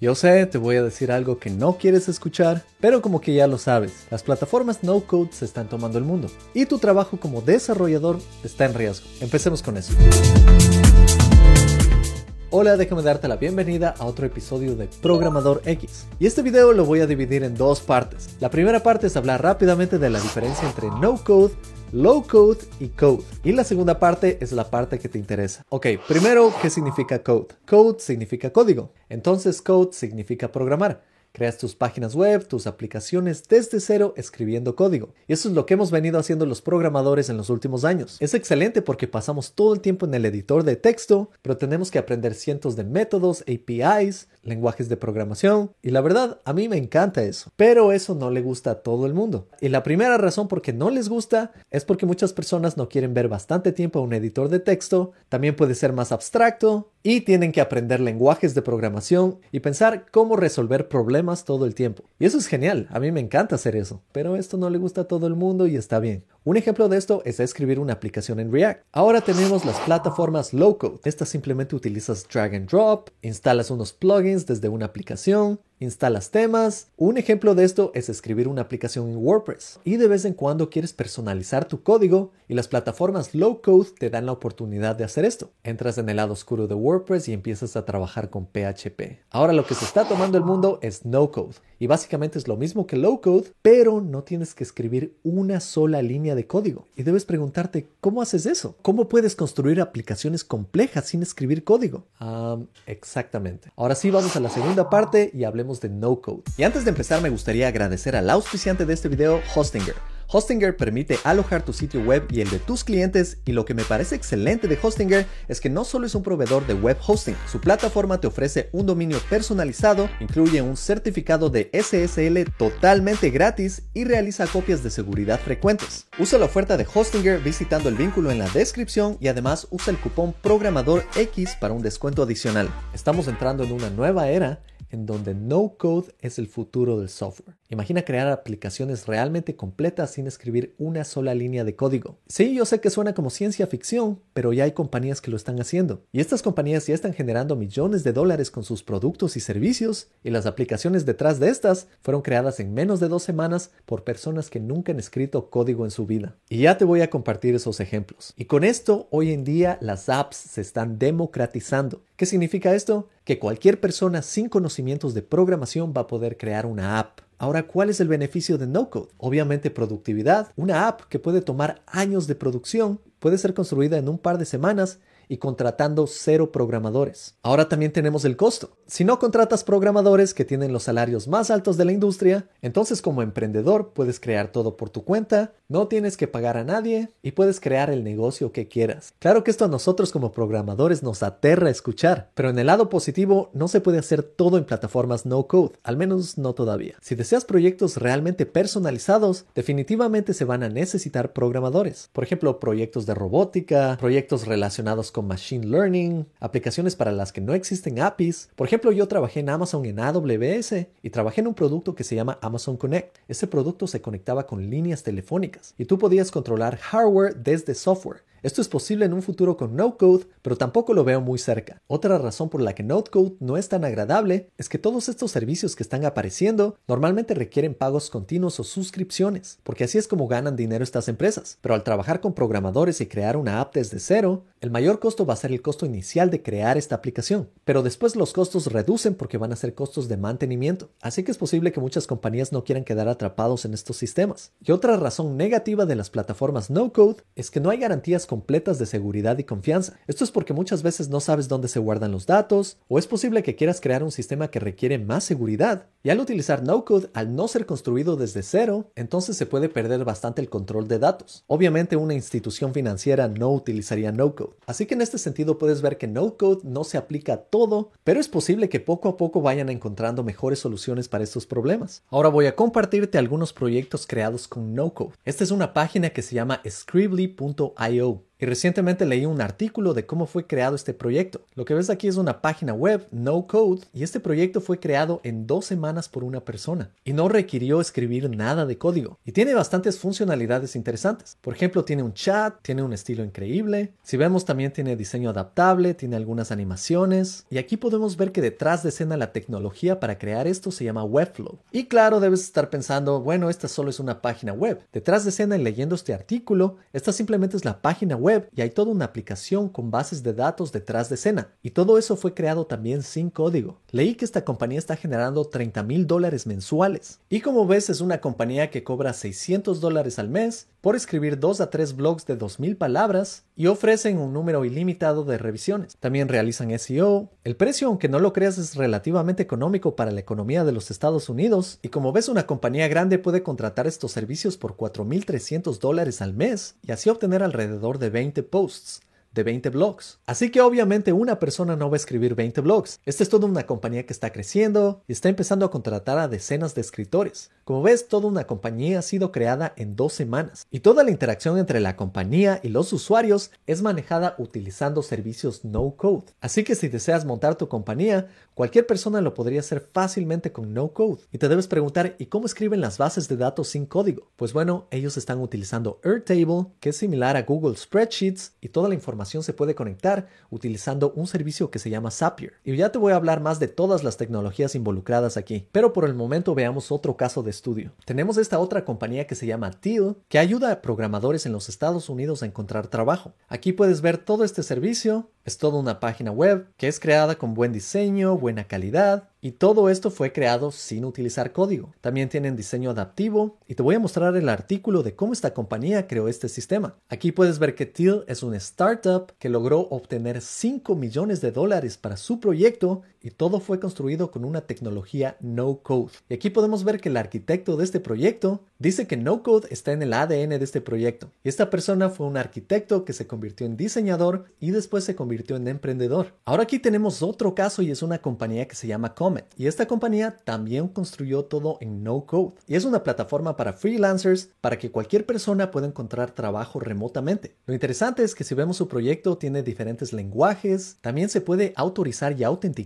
Yo sé, te voy a decir algo que no quieres escuchar, pero como que ya lo sabes, las plataformas no code se están tomando el mundo y tu trabajo como desarrollador está en riesgo. Empecemos con eso. Hola, déjame darte la bienvenida a otro episodio de Programador X. Y este video lo voy a dividir en dos partes. La primera parte es hablar rápidamente de la diferencia entre no code low code y code. Y la segunda parte es la parte que te interesa. Ok, primero, ¿qué significa code? Code significa código. Entonces, code significa programar. Creas tus páginas web, tus aplicaciones desde cero escribiendo código. Y eso es lo que hemos venido haciendo los programadores en los últimos años. Es excelente porque pasamos todo el tiempo en el editor de texto, pero tenemos que aprender cientos de métodos, APIs, lenguajes de programación. Y la verdad, a mí me encanta eso. Pero eso no le gusta a todo el mundo. Y la primera razón por qué no les gusta es porque muchas personas no quieren ver bastante tiempo a un editor de texto. También puede ser más abstracto y tienen que aprender lenguajes de programación y pensar cómo resolver problemas todo el tiempo. Y eso es genial, a mí me encanta hacer eso, pero esto no le gusta a todo el mundo y está bien. Un ejemplo de esto es escribir una aplicación en React. Ahora tenemos las plataformas low code. Estas simplemente utilizas drag and drop, instalas unos plugins desde una aplicación, instalas temas. Un ejemplo de esto es escribir una aplicación en WordPress. Y de vez en cuando quieres personalizar tu código y las plataformas low code te dan la oportunidad de hacer esto. Entras en el lado oscuro de WordPress y empiezas a trabajar con PHP. Ahora lo que se está tomando el mundo es no code. Y básicamente es lo mismo que low code, pero no tienes que escribir una sola línea de código. Y debes preguntarte, ¿cómo haces eso? ¿Cómo puedes construir aplicaciones complejas sin escribir código? exactamente. Ahora sí, vamos a la segunda parte y hablemos de no code. Y antes de empezar, me gustaría agradecer al auspiciante de este video, Hostinger. Hostinger permite alojar tu sitio web y el de tus clientes y lo que me parece excelente de Hostinger es que no solo es un proveedor de web hosting, su plataforma te ofrece un dominio personalizado, incluye un certificado de SSL totalmente gratis y realiza copias de seguridad frecuentes. Usa la oferta de Hostinger visitando el vínculo en la descripción y además usa el cupón programador X para un descuento adicional. Estamos entrando en una nueva era en donde no code es el futuro del software. Imagina crear aplicaciones realmente completas sin escribir una sola línea de código. Sí, yo sé que suena como ciencia ficción, pero ya hay compañías que lo están haciendo. Y estas compañías ya están generando millones de dólares con sus productos y servicios, y las aplicaciones detrás de estas fueron creadas en menos de dos semanas por personas que nunca han escrito código en su vida. Y ya te voy a compartir esos ejemplos. Y con esto, hoy en día las apps se están democratizando. ¿Qué significa esto? Que cualquier persona sin conocimientos de programación va a poder crear una app. Ahora, ¿cuál es el beneficio de no code? Obviamente productividad. Una app que puede tomar años de producción puede ser construida en un par de semanas y contratando cero programadores. Ahora también tenemos el costo. Si no contratas programadores que tienen los salarios más altos de la industria, entonces como emprendedor puedes crear todo por tu cuenta, no tienes que pagar a nadie y puedes crear el negocio que quieras. Claro que esto a nosotros como programadores nos aterra escuchar, pero en el lado positivo no se puede hacer todo en plataformas no code, al menos no todavía. Si deseas proyectos realmente personalizados, definitivamente se van a necesitar programadores. Por ejemplo, proyectos de robótica, proyectos relacionados con machine learning, aplicaciones para las que no existen APIs. Por ejemplo, yo trabajé en Amazon en AWS y trabajé en un producto que se llama Amazon Connect. Ese producto se conectaba con líneas telefónicas y tú podías controlar hardware desde software. Esto es posible en un futuro con no code, pero tampoco lo veo muy cerca. Otra razón por la que no code no es tan agradable es que todos estos servicios que están apareciendo normalmente requieren pagos continuos o suscripciones, porque así es como ganan dinero estas empresas. Pero al trabajar con programadores y crear una app desde cero, el mayor costo va a ser el costo inicial de crear esta aplicación, pero después los costos reducen porque van a ser costos de mantenimiento. Así que es posible que muchas compañías no quieran quedar atrapados en estos sistemas. Y otra razón negativa de las plataformas no code es que no hay garantías completas de seguridad y confianza. Esto es porque muchas veces no sabes dónde se guardan los datos, o es posible que quieras crear un sistema que requiere más seguridad, y al utilizar no code, al no ser construido desde cero, entonces se puede perder bastante el control de datos. Obviamente una institución financiera no utilizaría no code Así que en este sentido puedes ver que no code no se aplica a todo, pero es posible que poco a poco vayan encontrando mejores soluciones para estos problemas. Ahora voy a compartirte algunos proyectos creados con no code. Esta es una página que se llama people Y recientemente leí un artículo de cómo fue creado este proyecto. Lo que ves aquí es una página web, no code, y este proyecto fue creado en dos semanas por una persona y no requirió escribir nada de código. Y tiene bastantes funcionalidades interesantes. Por ejemplo, tiene un chat, tiene un estilo increíble. Si vemos también tiene diseño adaptable, tiene algunas animaciones. Y aquí podemos ver que detrás de escena la tecnología para crear esto se llama Webflow. Y claro, debes estar pensando, bueno, esta solo es una página web. Detrás de escena y leyendo este artículo, esta simplemente es la página web y hay toda una aplicación con bases de datos detrás de escena. Y todo eso fue creado también sin código. Leí que esta compañía está generando 30 mil dólares mensuales. Y como ves, es una compañía que cobra 600 dólares al mes por escribir 2 a 3 blogs de 2000 palabras y ofrecen un número ilimitado de revisiones. También realizan SEO. El precio, aunque no lo creas, es relativamente económico para la economía de los Estados Unidos. Y como ves, una compañía grande puede contratar estos servicios por 4.300 dólares al mes y así obtener alrededor de 20 posts de 20 blogs. Así que obviamente una persona no va a escribir 20 blogs. Esta es toda una compañía que está creciendo y está empezando a contratar a decenas de escritores. Como ves, toda una compañía ha sido creada en dos semanas y toda la interacción entre la compañía y los usuarios es manejada utilizando servicios no code. Así que si deseas montar tu compañía, cualquier persona lo podría hacer fácilmente con no code. Y te debes preguntar, ¿y cómo escriben las bases de datos sin código? Pues bueno, ellos están utilizando Airtable, que es similar a Google Spreadsheets y toda la información se puede conectar utilizando un servicio que se llama Zapier. Y ya te voy a hablar más de todas las tecnologías involucradas aquí, pero por el momento veamos otro caso de estudio. Tenemos esta otra compañía que se llama Teal, que ayuda a programadores en los Estados Unidos a encontrar trabajo. Aquí puedes ver todo este servicio, es toda una página web que es creada con buen diseño, buena calidad, y todo esto fue creado sin utilizar código. También tienen diseño adaptivo y te voy a mostrar el artículo de cómo esta compañía creó este sistema. Aquí puedes ver que Teal es una startup que logró obtener 5 millones de dólares para su proyecto y todo fue construido con una tecnología no code. Y aquí podemos ver que el arquitecto de este proyecto dice que no code está en el ADN de este proyecto. Y esta persona fue un arquitecto que se convirtió en diseñador y después se convirtió en emprendedor. Ahora aquí tenemos otro caso y es una compañía que se llama Y esta compañía también construyó todo en no code. Y es una plataforma para freelancers para que cualquier persona pueda encontrar trabajo remotamente. Lo interesante es que si vemos su proyecto tiene diferentes lenguajes, también se puede autorizar y autenticar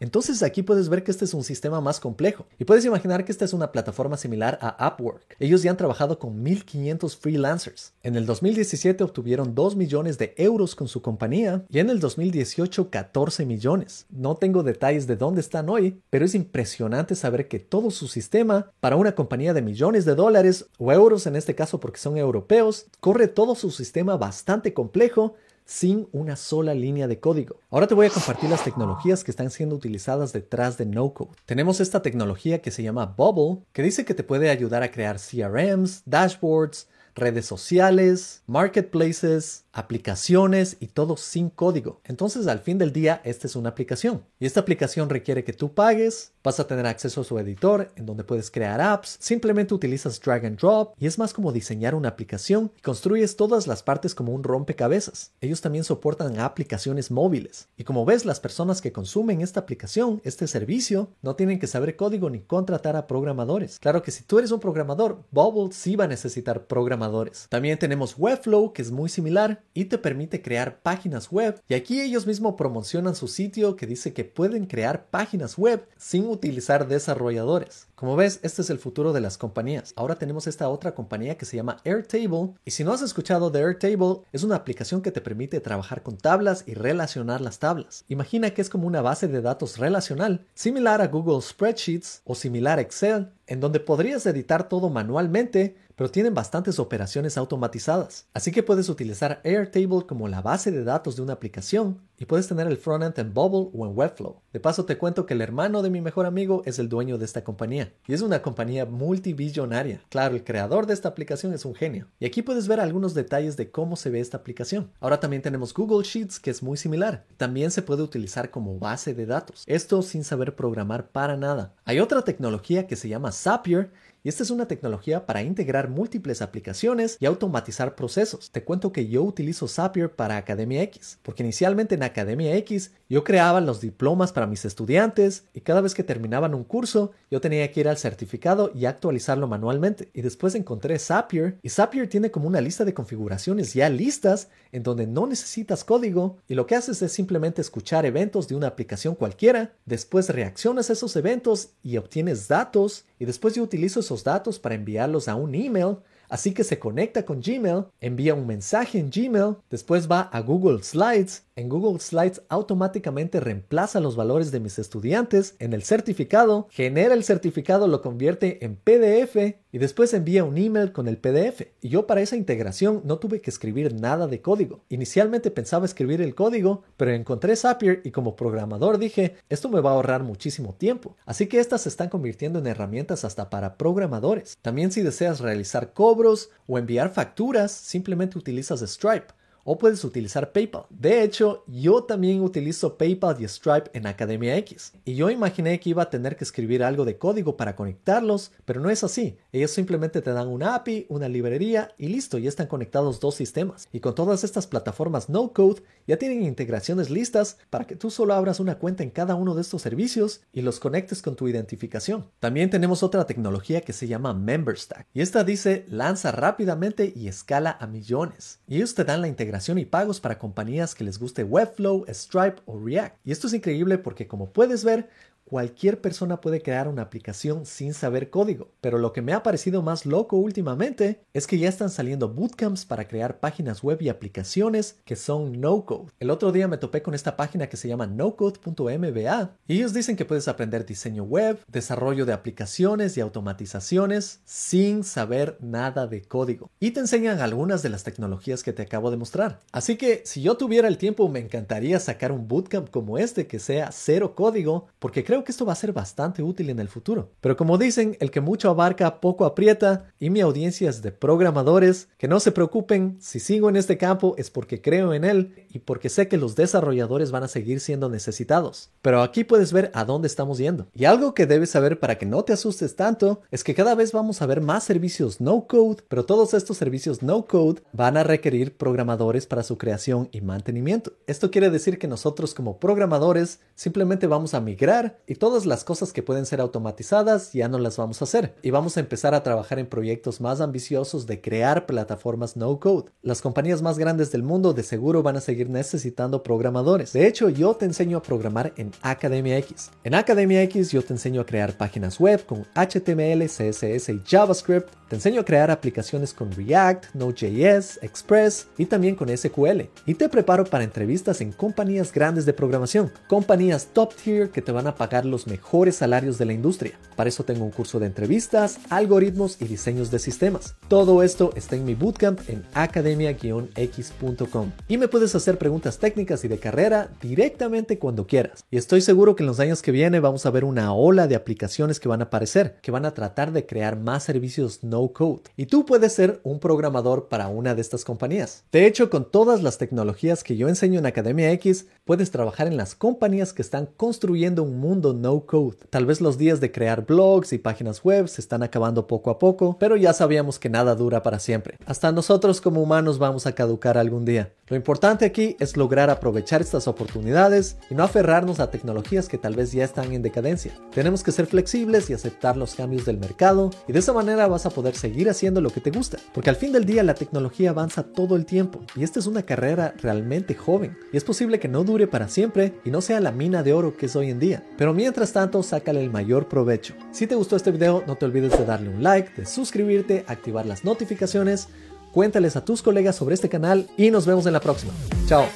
entonces aquí puedes ver que este es un sistema más complejo. Y puedes imaginar que esta es una plataforma similar a Upwork. Ellos ya han trabajado con 1500 freelancers. En el 2017 obtuvieron 2 millones de euros con su compañía y en el 2018 14 millones. No tengo detalles de dónde están hoy, pero es impresionante saber que todo su sistema para una compañía de millones de dólares o euros en este caso porque son europeos, corre todo su sistema bastante complejo sin una sola línea de código. Ahora te voy a compartir las tecnologías que están siendo utilizadas detrás de NoCode. Tenemos esta tecnología que se llama Bubble, que dice que te puede ayudar a crear CRMs, dashboards, redes sociales, marketplaces, aplicaciones y todo sin código. Entonces al fin del día esta es una aplicación y esta aplicación requiere que tú pagues, vas a tener acceso a su editor en donde puedes crear apps, simplemente utilizas drag and drop y es más como diseñar una aplicación y construyes todas las partes como un rompecabezas. Ellos también soportan aplicaciones móviles y como ves las personas que consumen esta aplicación, este servicio, no tienen que saber código ni contratar a programadores. Claro que si tú eres un programador, Bubble sí va a necesitar programadores. También tenemos Webflow que es muy similar y te permite crear páginas web. Y aquí ellos mismos promocionan su sitio que dice que pueden crear páginas web sin utilizar desarrolladores. Como ves, este es el futuro de las compañías. Ahora tenemos esta otra compañía que se llama Airtable. Y si no has escuchado de Airtable, es una aplicación que te permite trabajar con tablas y relacionar las tablas. Imagina que es como una base de datos relacional, similar a Google Spreadsheets o similar a Excel, en donde podrías editar todo manualmente pero tienen bastantes operaciones automatizadas. Así que puedes utilizar Airtable como la base de datos de una aplicación y puedes tener el frontend en Bubble o en Webflow. De paso te cuento que el hermano de mi mejor amigo es el dueño de esta compañía y es una compañía multibillonaria. Claro, el creador de esta aplicación es un genio. Y aquí puedes ver algunos detalles de cómo se ve esta aplicación. Ahora también tenemos Google Sheets que es muy similar. También se puede utilizar como base de datos. Esto sin saber programar para nada. Hay otra tecnología que se llama Zapier y esta es una tecnología para integrar múltiples aplicaciones y automatizar procesos. Te cuento que yo utilizo Zapier para Academia X, porque inicialmente en Academia X yo creaba los diplomas para mis estudiantes y cada vez que terminaban un curso yo tenía que ir al certificado y actualizarlo manualmente. Y después encontré Zapier y Zapier tiene como una lista de configuraciones ya listas en donde no necesitas código y lo que haces es simplemente escuchar eventos de una aplicación cualquiera, después reaccionas a esos eventos y obtienes datos y después yo utilizo esos datos para enviarlos a un email Así que se conecta con Gmail, envía un mensaje en Gmail, después va a Google Slides. En Google Slides automáticamente reemplaza los valores de mis estudiantes en el certificado, genera el certificado, lo convierte en PDF y después envía un email con el PDF. Y yo para esa integración no tuve que escribir nada de código. Inicialmente pensaba escribir el código, pero encontré Zapier y como programador dije, esto me va a ahorrar muchísimo tiempo. Así que estas se están convirtiendo en herramientas hasta para programadores. También si deseas realizar código, o enviar facturas, simplemente utilizas Stripe o puedes utilizar PayPal. De hecho, yo también utilizo PayPal y Stripe en Academia X. Y yo imaginé que iba a tener que escribir algo de código para conectarlos, pero no es así. Ellos simplemente te dan una API, una librería y listo, ya están conectados dos sistemas. Y con todas estas plataformas no code ya tienen integraciones listas para que tú solo abras una cuenta en cada uno de estos servicios y los conectes con tu identificación. También tenemos otra tecnología que se llama MemberStack. Y esta dice lanza rápidamente y escala a millones. Y ellos te dan la integración y pagos para compañías que les guste Webflow, Stripe o React. Y esto es increíble porque como puedes ver, Cualquier persona puede crear una aplicación sin saber código, pero lo que me ha parecido más loco últimamente es que ya están saliendo bootcamps para crear páginas web y aplicaciones que son no code. El otro día me topé con esta página que se llama nocode.mba y ellos dicen que puedes aprender diseño web, desarrollo de aplicaciones y automatizaciones sin saber nada de código. Y te enseñan algunas de las tecnologías que te acabo de mostrar. Así que si yo tuviera el tiempo me encantaría sacar un bootcamp como este que sea cero código porque creo que esto va a ser bastante útil en el futuro. Pero como dicen, el que mucho abarca, poco aprieta, y mi audiencia es de programadores, que no se preocupen, si sigo en este campo es porque creo en él y porque sé que los desarrolladores van a seguir siendo necesitados. Pero aquí puedes ver a dónde estamos yendo. Y algo que debes saber para que no te asustes tanto es que cada vez vamos a ver más servicios no code, pero todos estos servicios no code van a requerir programadores para su creación y mantenimiento. Esto quiere decir que nosotros como programadores simplemente vamos a migrar y todas las cosas que pueden ser automatizadas ya no las vamos a hacer y vamos a empezar a trabajar en proyectos más ambiciosos de crear plataformas no code. Las compañías más grandes del mundo de seguro van a seguir necesitando programadores. De hecho, yo te enseño a programar en Academia X. En Academia X yo te enseño a crear páginas web con HTML, CSS y JavaScript. Te enseño a crear aplicaciones con React, Node.js, Express y también con SQL. Y te preparo para entrevistas en compañías grandes de programación, compañías top tier que te van a pagar los mejores salarios de la industria. Para eso tengo un curso de entrevistas, algoritmos y diseños de sistemas. Todo esto está en mi bootcamp en academia-x.com. Y me puedes hacer preguntas técnicas y de carrera directamente cuando quieras. Y estoy seguro que en los años que vienen vamos a ver una ola de aplicaciones que van a aparecer, que van a tratar de crear más servicios no code. Y tú puedes ser un programador para una de estas compañías. De hecho, con todas las tecnologías que yo enseño en Academia X, puedes trabajar en las compañías que están construyendo un mundo no code. Tal vez los días de crear blogs y páginas web se están acabando poco a poco, pero ya sabíamos que nada dura para siempre. Hasta nosotros como humanos vamos a caducar algún día. Lo importante aquí es lograr aprovechar estas oportunidades y no aferrarnos a tecnologías que tal vez ya están en decadencia. Tenemos que ser flexibles y aceptar los cambios del mercado y de esa manera vas a poder seguir haciendo lo que te gusta, porque al fin del día la tecnología avanza todo el tiempo y esta es una carrera realmente joven y es posible que no dure para siempre y no sea la mina de oro que es hoy en día. Pero mientras tanto, sácale el mayor provecho. Si te gustó este video, no te olvides de darle un like, de suscribirte, activar las notificaciones, cuéntales a tus colegas sobre este canal y nos vemos en la próxima. Chao.